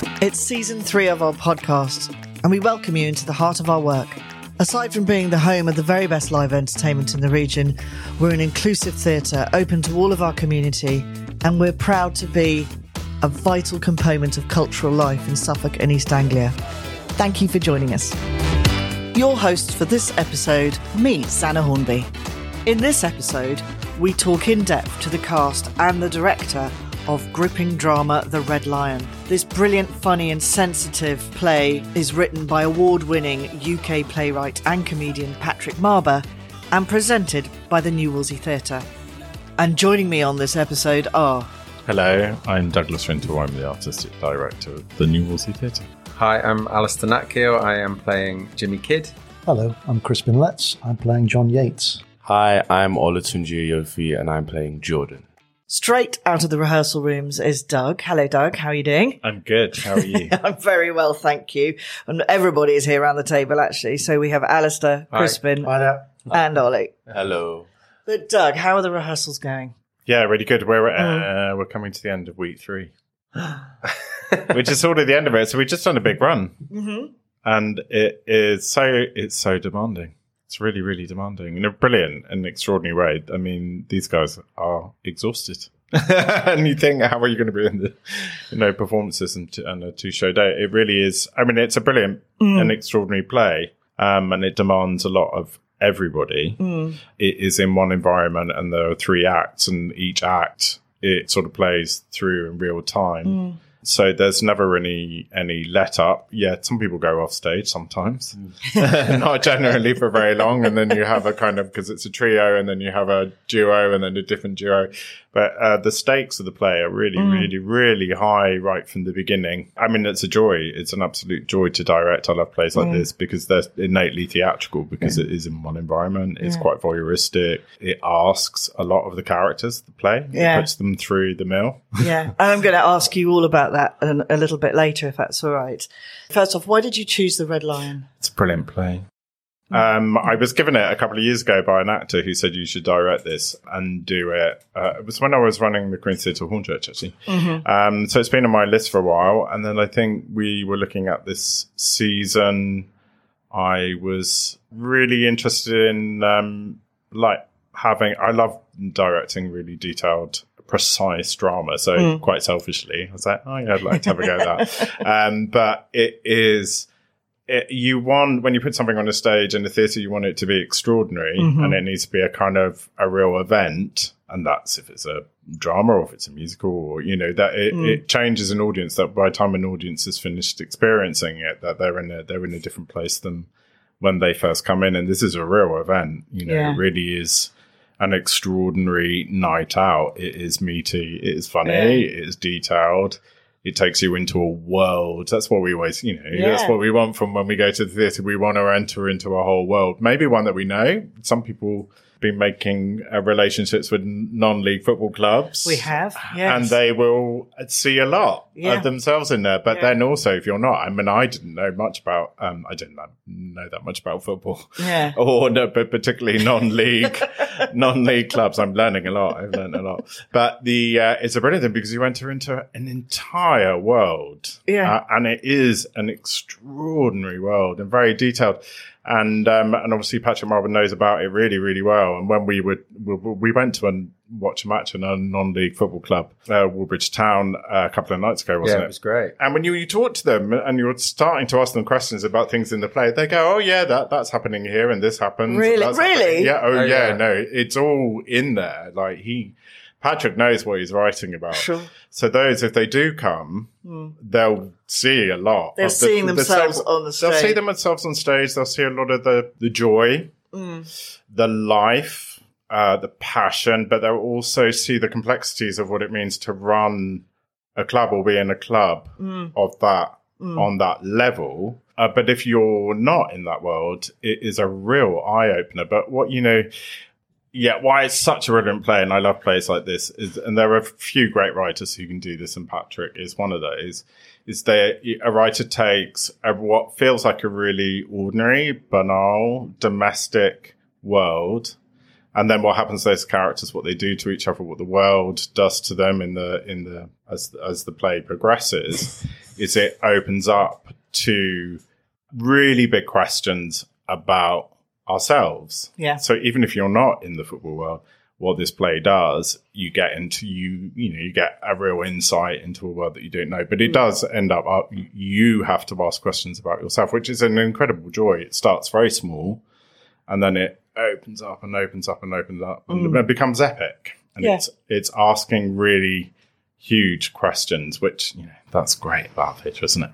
It's season three of our podcast, and we welcome you into the heart of our work. Aside from being the home of the very best live entertainment in the region, we're an inclusive theatre open to all of our community, and we're proud to be a vital component of cultural life in Suffolk and East Anglia. Thank you for joining us. Your host for this episode, me, Sanna Hornby. In this episode, we talk in depth to the cast and the director of gripping drama The Red Lion. This brilliant, funny, and sensitive play is written by award winning UK playwright and comedian Patrick Marber and presented by the New Wolsey Theatre. And joining me on this episode are Hello, I'm Douglas Rintoul. I'm the artistic director of the New Wolsey Theatre. Hi, I'm Alastair Natkiel. I am playing Jimmy Kidd. Hello, I'm Crispin Letts. I'm playing John Yates. Hi, I'm Olatunji Ayofe and I'm playing Jordan. Straight out of the rehearsal rooms is Doug. Hello, Doug. How are you doing? I'm good. How are you? I'm very well, thank you. And everybody is here around the table, actually. So we have Alastair, Hi. Crispin, Hi there. and Ollie. Hello. But Doug, how are the rehearsals going? yeah, really good. We're Mm. uh, we're coming to the end of week three, which is sort of the end of it. So we've just done a big run, Mm-hmm. and it is so it's so demanding. It's really really demanding in a brilliant and extraordinary way. I mean, these guys are exhausted. and you think, how are you going to be in the, you know, performances and, t- and a two show day? It really is. I mean, it's a brilliant mm. and extraordinary play, um, and it demands a lot of everybody. Mm. It is in one environment, and there are three acts, and each act it sort of plays through in real time. Mm. So there's never any any let up. Yeah, some people go off stage sometimes, mm. not generally for very long, and then you have a kind of because it's a trio, and then you have a duo, and then a different duo. But uh, the stakes of the play are really, really, really high right from the beginning. I mean, it's a joy. It's an absolute joy to direct. I love plays like this because they're innately theatrical because it is in one environment. It's quite voyeuristic. It asks a lot of the characters of the play. Yeah. It puts them through the mill. Yeah. and I'm going to ask you all about that a, a little bit later, if that's all right. First off, why did you choose The Red Lion? It's a brilliant play. Um, I was given it a couple of years ago by an actor who said you should direct this and do it. Uh, it was when I was running the Queen Theatre Hornchurch, actually. Um, so it's been on my list for a while. And then I think we were looking at this season. I was really interested in, um, like, having, I love directing really detailed, precise drama. So quite selfishly, I was like, oh, yeah, I'd like to have a go at that. um, but it is, it, you want when you put something on a stage in a theatre, you want it to be extraordinary, mm-hmm. and it needs to be a kind of a real event. And that's if it's a drama or if it's a musical, or you know that it, mm. it changes an audience. That by the time an audience has finished experiencing it, that they're in a they're in a different place than when they first come in. And this is a real event. You know, Yeah. it really is an extraordinary night out. It is meaty. It is funny. Yeah. It is detailed it takes you into a world. That's what we always, you know, Yeah. that's what we want from when we go to the theatre. We want to enter into a whole world, maybe one that we know. Some people been making uh, relationships with non-league football clubs. We have, yes. And they will see a lot Yeah. of themselves in there. But Yeah. then also, if you're not, I mean, I didn't know much about, um, I didn't know, know that much about football. Yeah. or no, but particularly non-league, non-league clubs. I'm learning a lot. I've learned a lot. But the, uh, it's a brilliant thing because you enter into an entire world. Yeah. Uh, and it is an extraordinary world and very detailed. And um, and obviously Patrick Marber knows about it really, really well. And when we would we, we went to and watch a match in a non-league football club, uh, Woodbridge Town, uh, a couple of nights ago, wasn't it it? was great. And when you, you talk to them and you're starting to ask them questions about things in the play, they go, "Oh yeah, that that's happening here, and this happens." Really? Really? happening." Yeah. Oh, Oh, yeah. yeah. No, it's all in there. Like he, Patrick knows what he's writing about. Sure. So those, if they do come, they'll see a lot. They're of the- seeing themselves self- on the stage. They'll see themselves on stage. They'll see a lot of the the joy, the life, uh, the passion, but they'll also see the complexities of what it means to run a club or be in a club of that on that level. Uh, but if you're not in that world, it is a real eye opener. But what you know, yeah, why it's such a brilliant play, and I love plays like this, is, and there are a few great writers who can do this, and Patrick is one of those. Is that a writer takes a, what feels like a really ordinary, banal, domestic world, and then what happens to those characters, what they do to each other, what the world does to them in the in the as as the play progresses, is it opens up to really big questions about ourselves. Yeah. So even if you're not in the football world, what this play does, you get into you you know you get a real insight into a world that you don't know. But it does end up uh, you have to ask questions about yourself, which is an incredible joy. It starts very small, and then it opens up and opens up and opens up, and it becomes epic. And Yeah. it's it's asking really huge questions, which you know that's great about theatre, isn't it?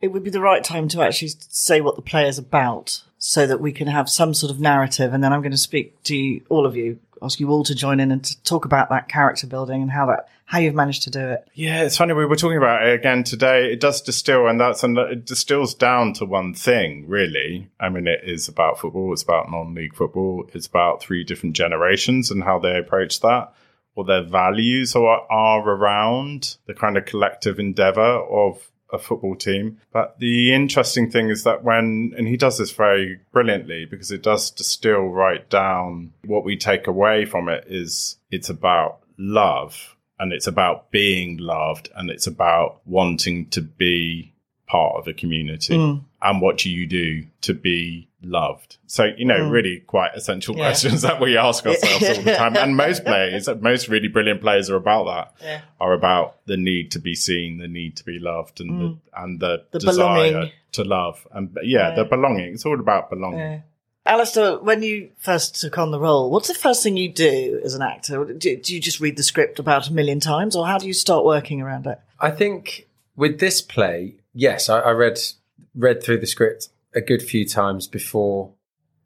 it would be the right time to actually say what the play is about so that we can have some sort of narrative. And then I'm going to speak to you, all of you, ask you all to join in and to talk about that character building and how that, how you've managed to do it. Yeah, it's funny. We were talking about it again today. It does distill, and that's and it distills down to one thing, really. I mean, it is about football. It's about non-league football. It's about three different generations and how they approach that, Or their values are, are around the kind of collective endeavor of a football team. But the interesting thing is that when, and he does this very brilliantly because it does distill right down what we take away from it is it's about love and it's about being loved and it's about wanting to be part of a community hmm. And what do you do to be loved so you know really quite essential Yeah. questions that we ask ourselves all the time and most players most really brilliant players are about that Yeah. are about the need to be seen the need to be loved and the and the, Mm. The desire belonging. to love and yeah, Yeah. the belonging it's all about belonging Yeah. Alastair, when you first took on the role, what's the first thing you do as an actor? Do, do you just read the script about a million times or how do you start working around it? I think with this play, yes, I, I read read through the script a good few times before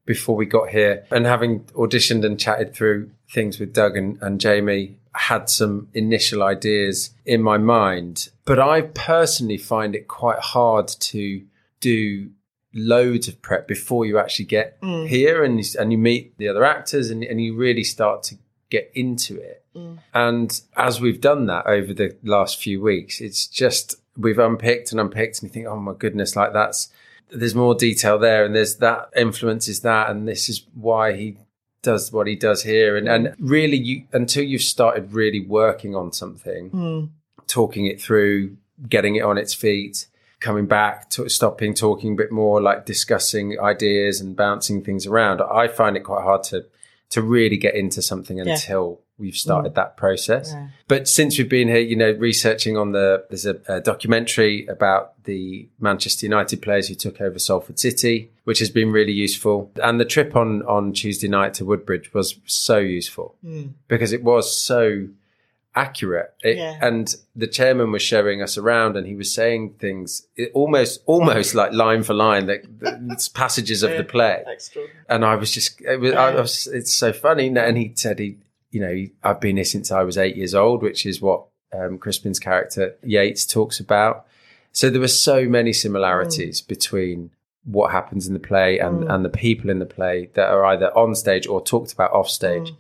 before we got here, and having auditioned and chatted through things with Doug and, and Jamie, had some initial ideas in my mind. But I personally find it quite hard to do loads of prep before you actually get mm. here and you, and you meet the other actors and, and you really start to get into it. Mm. And as we've done that over the last few weeks, it's just we've unpicked and unpicked, and you think, oh my goodness, like that's there's more detail there, and there's that influences that, and this is why he does what he does here, and and really, you until you've started really working on something, hmm. talking it through, getting it on its feet. Coming back to stopping talking a bit more, like discussing ideas and bouncing things around. I find it quite hard to to really get into something until we've started mm. that process. Yeah. But since we've been here, you know, researching on the there's a, a documentary about the Manchester United players who took over Salford City, which has been really useful. And the trip on on Tuesday night to Woodbridge was so useful mm. because it was so accurate. It- Yeah. And the chairman was showing us around, and he was saying things it almost almost like line for line, like the passages of the play and I was just, it was, I was, it's so funny. And he said, he, you know, I've been here since I was eight years old, which is what um, Crispin's character Yates talks about. So there were so many similarities between what happens in the play and, and the people in the play that are either on stage or talked about off stage.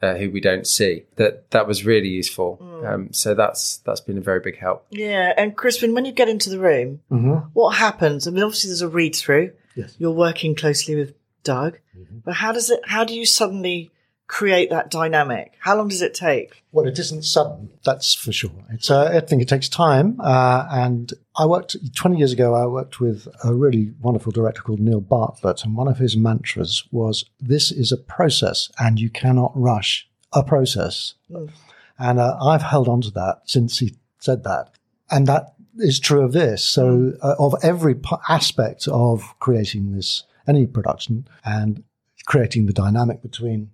Uh, who we don't see that that was really useful um, so that's that's been a very big help Yeah, and Crispin, when you get into the room, what happens? I mean, obviously there's a read through. Yes. You're working closely with Doug, but how does it? How do you suddenly create that dynamic? How long does it take? Well, it isn't sudden, that's for sure. It's, uh, I think it takes time. Uh, and I worked 20 years ago, I worked with a really wonderful director called Neil Bartlett. And one of his mantras was, This is a process and you cannot rush a process. And uh, I've held on to that since he said that. And that is true of this. So, uh, of every p- aspect of creating this, any production and creating the dynamic between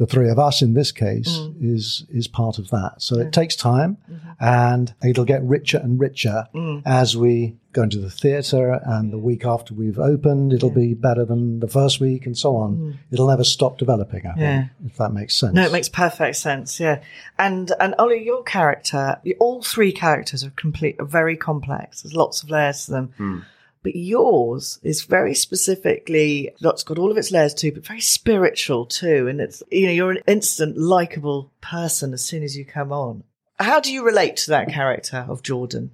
the three of us in this case mm. is is part of that. So it takes time, mm-hmm. and it'll get richer and richer mm. as we go into the theatre. And the week after we've opened, it'll be better than the first week, and so on. Mm. It'll never stop developing. I think, if that makes sense. No, it makes perfect sense. Yeah, and and Ollie, your character, all three characters are complete, are very complex. There's lots of layers to them. Hmm. But yours is very specifically, it's got all of its layers too, but very spiritual too. And it's, you know, you're an instant likable person as soon as you come on. How do you relate to that character of Jordan?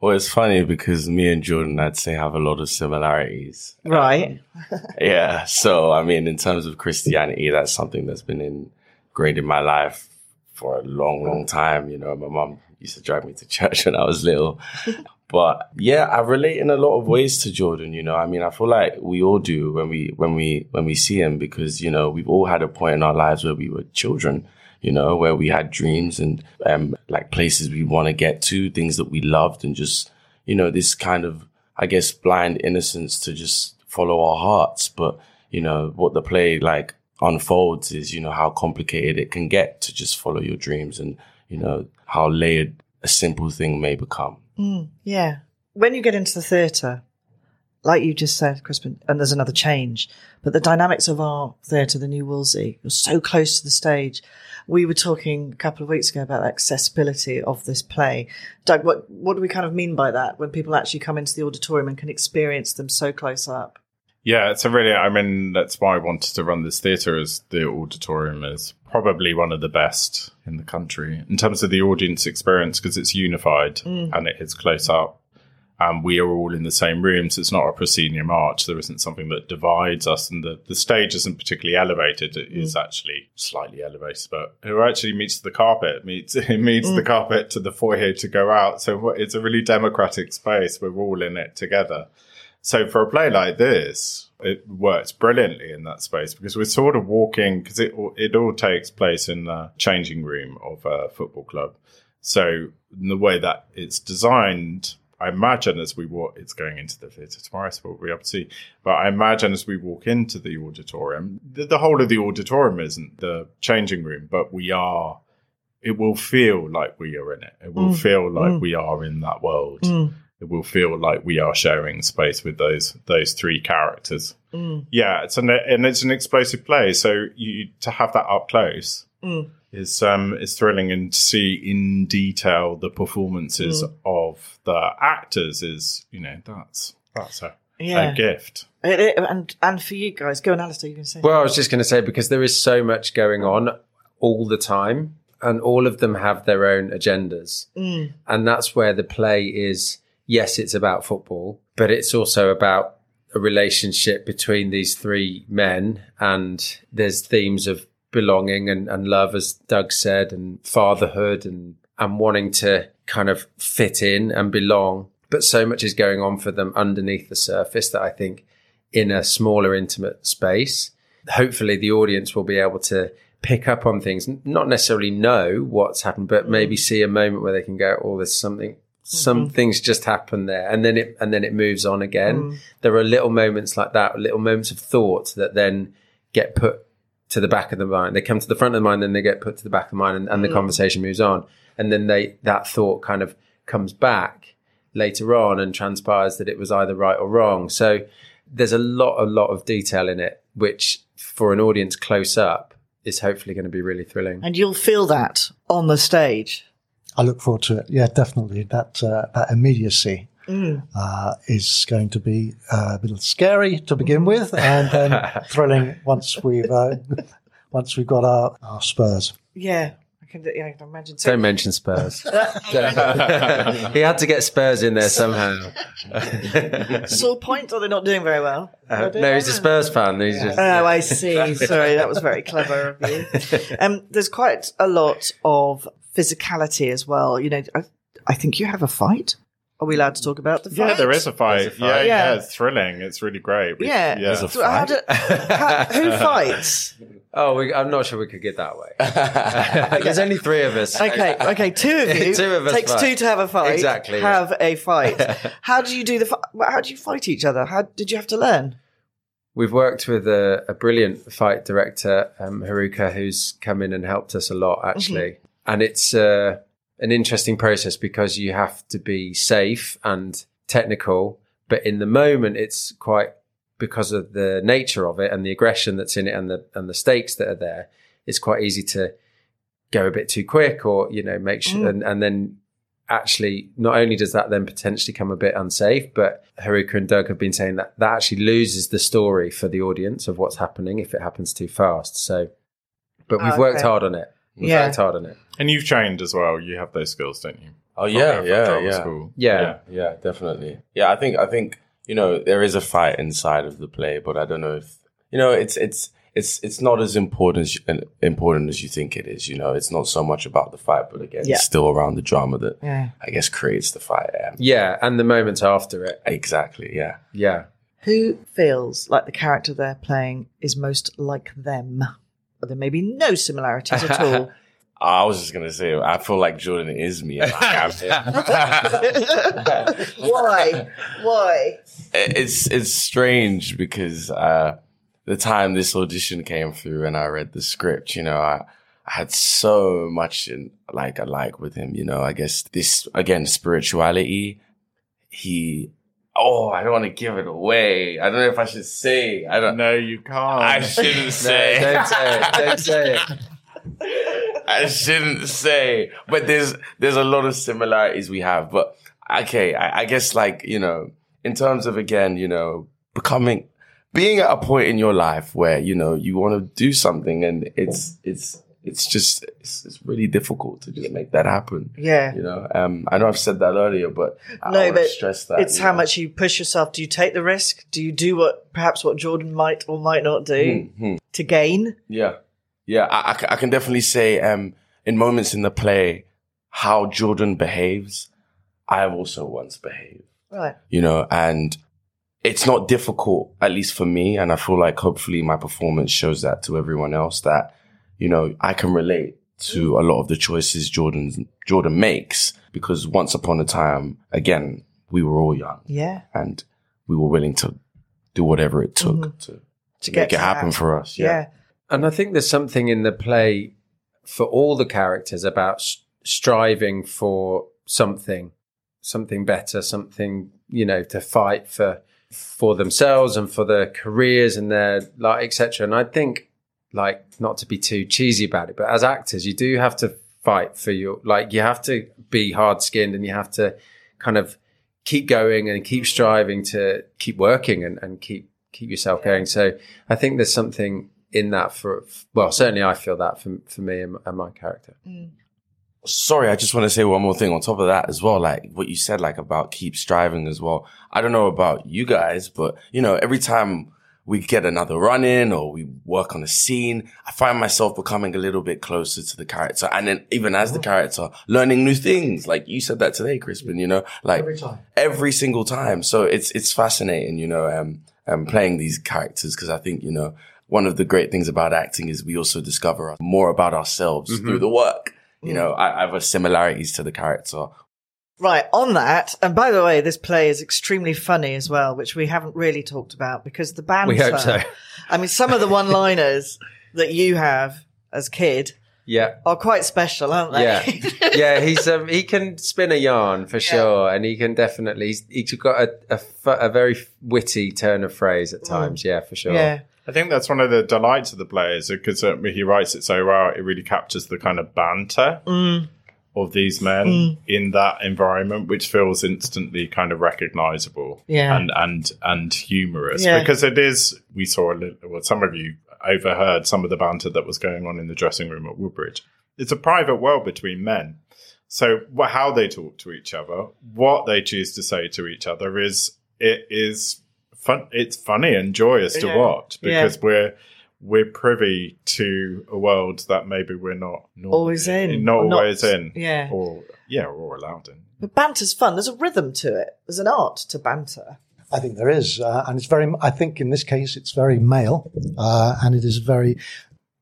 Well, it's funny because me and Jordan, I'd say, have a lot of similarities. Right. Um, yeah. So, I mean, in terms of Christianity, that's something that's been ingrained in my life for a long, long time. You know, my mom used to drive me to church when I was little. but yeah, I relate in a lot of ways to Jordan. You know, I mean, I feel like we all do when we when we when we see him because you know we've all had a point in our lives where we were children. You know, where we had dreams and um, like places we want to get to, things that we loved, and just you know this kind of I guess blind innocence to just follow our hearts. But you know what the play like unfolds is you know how complicated it can get to just follow your dreams and you know how layered a simple thing may become. Mm, yeah. When you get into the theatre, like you just said, Crispin, and there's another change, but the dynamics of our theatre, the New Wolsey, you're so close to the stage. We were talking a couple of weeks ago about the accessibility of this play. Doug, what, what do we kind of mean by that when people actually come into the auditorium and can experience them so close up? Yeah, it's a really. I mean, that's why I wanted to run this theatre. As the auditorium is probably one of the best in the country in terms of the audience experience because it's unified mm. and it is close up, and we are all in the same rooms. It's not a proscenium arch. There isn't something that divides us, and the the stage isn't particularly elevated. It is mm. actually slightly elevated, but it actually meets the carpet. meets It meets the mm. carpet to the foyer to go out. So it's a really democratic space. We're all in it together. So for a play like this, it works brilliantly in that space because we're sort of walking because it it all takes place in the changing room of a football club. So in the way that it's designed, I imagine as we walk, it's going into the theatre tomorrow, so we'll be able to see. But I imagine as we walk into the auditorium, the, the whole of the auditorium isn't the changing room, but we are. It will feel like we are in it. It will mm. feel like mm. we are in that world mm. It will feel like we are sharing space with those those three characters. Mm. Yeah, it's an and it's an explosive play. So you to have that up close mm. is um is thrilling, and to see in detail the performances mm. of the actors is you know that's that's a, Yeah. a gift. It, it- and and for you guys, go on, Alastair, you can say. Well, I was just going to say because there is so much going on all the time, and all of them have their own agendas, and that's where the play is. Yes, it's about football, but it's also about a relationship between these three men, and there's themes of belonging and, and love, as Doug said, and fatherhood, and and wanting to kind of fit in and belong. But so much is going on for them underneath the surface that I think in a smaller, intimate space. Hopefully, the audience will be able to pick up on things, not necessarily know what's happened, but maybe mm. see a moment where they can go, "Oh, there's something." Some mm-hmm. things just happen there, and then it and then it moves on again. Mm. There are little moments like that, little moments of thought that then get put to the back of the mind. They come to the front of the mind, then they get put to the back of the mind, and, and the mm. conversation moves on. And then they that thought kind of comes back later on and transpires that it was either right or wrong. So there's a lot, a lot of detail in it, which for an audience close up is hopefully going to be really thrilling. and you'll feel that on the stage. I look forward to it. Yeah, definitely. That uh, that immediacy uh, is going to be uh, a little scary to begin with, and then thrilling once we've uh, once we've got our, our Spurs. Yeah, I can, yeah, I can imagine. So, Don't mention Spurs. he had to get Spurs in there somehow. sore point, or they're not doing very well? Uh, no, he's a Spurs fan. He's just, Oh, I see. Sorry, that was very clever of you. Um, there's quite a lot of physicality as well. You know, I, I think you have a fight. Are we allowed to talk about the fight? Yeah, there is a fight. A fight. Yeah, Yeah. yeah, it's thrilling. It's really great. We- Yeah. yeah. So how do- how- who fights? oh, we, I'm not sure we could get that way. There's only three of us. Okay, okay, two of you. Two of us takes fight. two to have a fight. Exactly, Have a fight. how do you do the? fi- How do you fight each other? How did you have to learn? We've worked with a, a brilliant fight director, um, Haruka, who's come in and helped us a lot, actually. And it's uh, an interesting process because you have to be safe and technical, but in the moment, it's quite because of the nature of it and the aggression that's in it and the and the stakes that are there. It's quite easy to go a bit too quick, or you know, make sure, mm. and, and then actually not only does that then potentially come a bit unsafe, but Haruka and Doug have been saying that that actually loses the story for the audience of what's happening if it happens too fast. So, but we've oh, worked Okay. hard on it. We've Yeah. worked hard on it. And you've trained as well. You have those skills, don't you? Oh yeah, from yeah, yeah. school. Yeah. Yeah, definitely. Yeah, I think I think you know there is a fight inside of the play, but I don't know if you know it's it's it's it's not as important as you, important as you think it is. You know, it's not so much about the fight, but again, Yeah. it's still around the drama that Yeah. I guess creates the fight. Yeah. Yeah, and the moments after it. Exactly. Yeah. Yeah. Who feels like the character they're playing is most like them? But there may be no similarities at all. I was just gonna say, I feel like Jordan is me. and Why? Why? it's it's strange because uh, the time this audition came through and I read the script, you know, I, I had so much in like I like with him. You know, I guess this again spirituality. He, oh, I don't want to give it away. I don't know if I should say. I don't. No, you can't. I shouldn't say. No, don't say it. Don't say it. I shouldn't say, but there's there's a lot of similarities we have. But okay, I, I guess like you know, in terms of again, you know, becoming, being at a point in your life where you know you want to do something, and it's it's it's just it's, it's really difficult to just make that happen. Yeah. You know, um, I know I've said that earlier, but I No, but stress that It's how know. much you push yourself. Do you take the risk? Do you do what perhaps what Jordan might or might not do Hmm, hmm. to gain? Yeah. Yeah. I, I I can definitely say, um, in moments in the play, how Jordan behaves, I have also once behaved, Right. you know, and it's not difficult, at least for me. And I feel like hopefully my performance shows that to everyone else that, you know, I can relate to a lot of the choices Jordan, Jordan makes because once upon a time, again, we were all young Yeah. and we were willing to do whatever it took Mhm. to, To make get it happen that. for us. Yeah. And I think there's something in the play for all the characters about s- striving for something, something better, something, you know, to fight for for themselves and for their careers and their like etc. And I think like not to be too cheesy about it, but as actors, you do have to fight for your like you have to be hard skinned and you have to kind of keep going and keep striving to keep working and, and keep keep yourself going. So I think there's something in that for well, certainly I feel that for for me and, and my character. Mm. sorry, I just want to say one more thing on top of that as well. Like what you said, like about keep striving as well. I don't know about you guys, but you know, every time we get another run in or we work on a scene, I find myself becoming a little bit closer to the character. And then even as the character, learning new things. Like you said that today, Crispin, you know, like Every time. every single time. So it's, it's fascinating, you know, um, um, playing these characters because I think, you know, one of the great things about acting is we also discover more about ourselves through the work. You know, I, I have similarities to the character. Right, on that, and by the way, this play is extremely funny as well, which we haven't really talked about because the banter. We hope so. I mean, some of the one liners that you have as Kidd Yeah. are quite special, aren't they? Yeah, yeah, he's um, he can spin a yarn for sure, and he can definitely he's, he's got a, a, a very witty turn of phrase at times. Yeah, for sure. yeah. I think that's one of the delights of the players because uh, he writes it so well. It really captures the kind of banter Mm. Of these men hmm. in that environment, which feels instantly kind of recognizable Yeah. and and and humorous Yeah. because it is. We saw a little. Well, some of you overheard some of the banter that was going on in the dressing room at Woodbridge. It's a private world between men. So how they talk to each other, what they choose to say to each other is it is fun. It's funny and joyous to Yeah. watch Yeah. because we're we're privy to a world that maybe we're not Always in. not Or not- always in, yeah. or yeah, or allowed in. But banter's fun. There's a rhythm to it. There's an art to banter. I think there is, uh, and it's very. I think in this case, it's very male, uh, and it is very.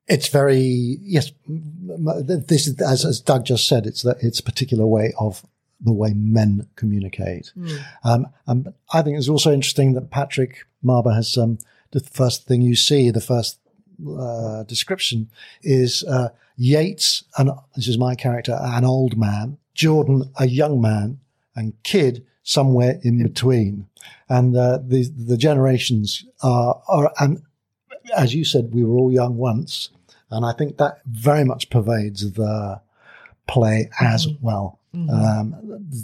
It's very yes. m- m- This is as, as Doug just said. It's that it's a particular way of the way men communicate. Um, um, I think it's also interesting that Patrick Marber has um, the first thing you see, the first uh, description is uh, Yates, and this is my character, an old man, Jordan, a young man, and Kidd somewhere in between. And uh, the the generations are are and as you said, we were all young once, and I think that very much pervades the play as well. Um,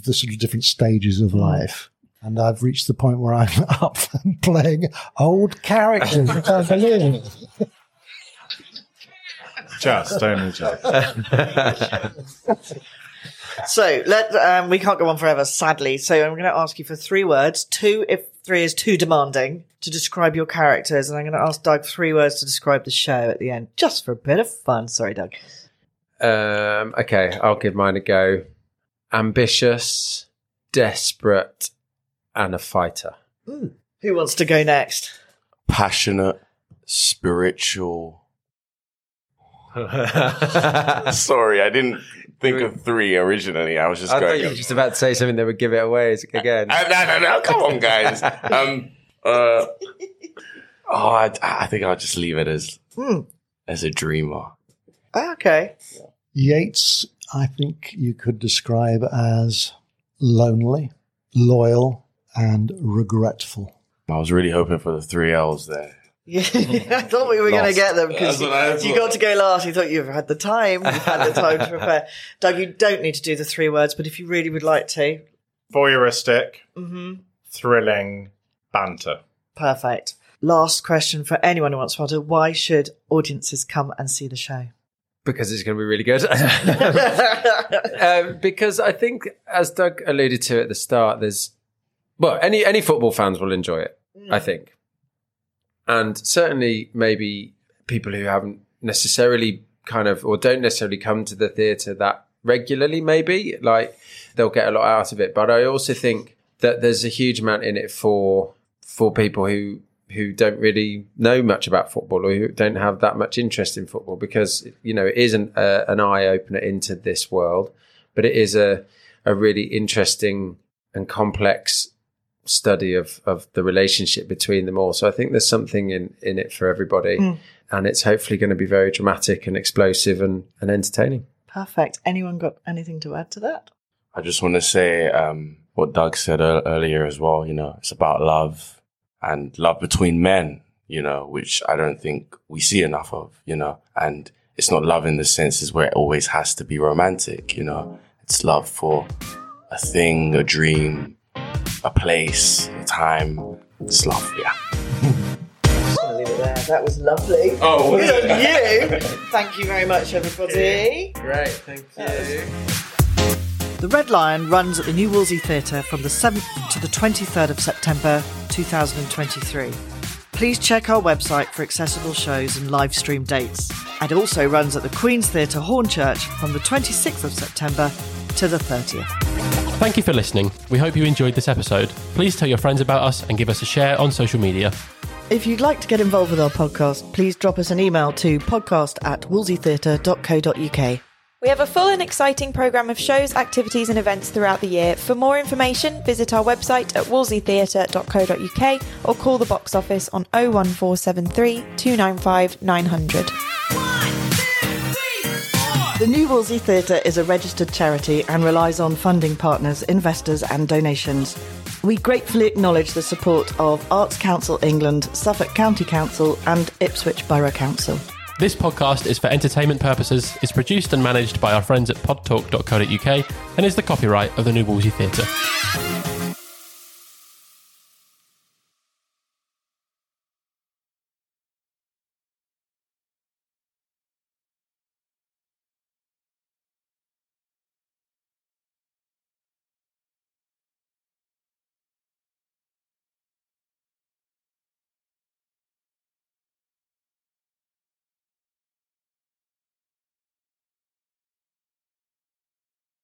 the sort of different stages of life. And I've reached the point where I'm up and playing old characters. I can't believe it. Just only just. So let um, we can't go on forever, sadly. So I'm going to ask you for three words. Two, if three is too demanding, to describe your characters, and I'm going to ask Doug three words to describe the show at the end, just for a bit of fun. Sorry, Doug. Um, okay, I'll give mine a go. Ambitious, desperate, and a fighter. Who wants to go next? Passionate, spiritual. Sorry, I didn't think of three originally. I was just I thought going. you were just about to say something that would give it away again. Uh, no, no, no! Come on, guys. Um, uh, oh, I, I think I'll just leave it as Hmm. as a dreamer. Okay. Yates, I think you could describe as lonely, loyal, and regretful. I was really hoping for the three L's there. Yeah, I thought we were going to get them because That's what I you thought. got to go last. You thought you've had the time. You've had the time to prepare. Doug, you don't need to do the three words, but if you really would like to, Voyeuristic, hmm thrilling, banter. perfect. Last question for anyone who wants to answer: Why should audiences come and see the show? because it's going to be really good. um, because I think, as Doug alluded to at the start, there's well, any any football fans will enjoy it. I think, and certainly maybe people who haven't necessarily kind of or don't necessarily come to the theatre that regularly, maybe like they'll get a lot out of it. But I also think that there's a huge amount in it for for people who who don't really know much about football or who don't have that much interest in football because you know it isn't an eye opener into this world, but it is a a really interesting and complex study of of the relationship between them all. So I think there's something in in it for everybody, and it's hopefully going to be very dramatic and explosive and and entertaining. Perfect. Anyone got anything to add to that? I just want to say um, what Doug said ear- earlier as well. You know, it's about love and love between men. You know, which I don't think we see enough of. You know, and it's not love in the senses where it always has to be romantic. You know, it's love for a thing, a dream, a place, a time. It's love. Yeah. I'm gonna leave it there. That was lovely. Oh, was Good it? on you. Thank you very much, everybody. Great, thank you. The Red Lion runs at the New Wolsey Theatre from the 7th to the 23rd of September 2023. Please check our website for accessible shows and live stream dates. And also runs at the Queen's Theatre Hornchurch from the 26th of September to the 30th. Thank you for listening. We hope you enjoyed this episode. Please tell your friends about us and give us a share on social media. If you'd like to get involved with our podcast, please drop us an email to podcast at wolseytheatre.co.uk. We have a full and exciting programme of shows, activities, and events throughout the year. For more information, visit our website at wolseytheatre.co.uk or call the box office on 01473 295 900. The New Wolsey Theatre is a registered charity and relies on funding partners, investors, and donations. We gratefully acknowledge the support of Arts Council England, Suffolk County Council, and Ipswich Borough Council. This podcast is for entertainment purposes, is produced and managed by our friends at podtalk.co.uk, and is the copyright of the New Wolsey Theatre.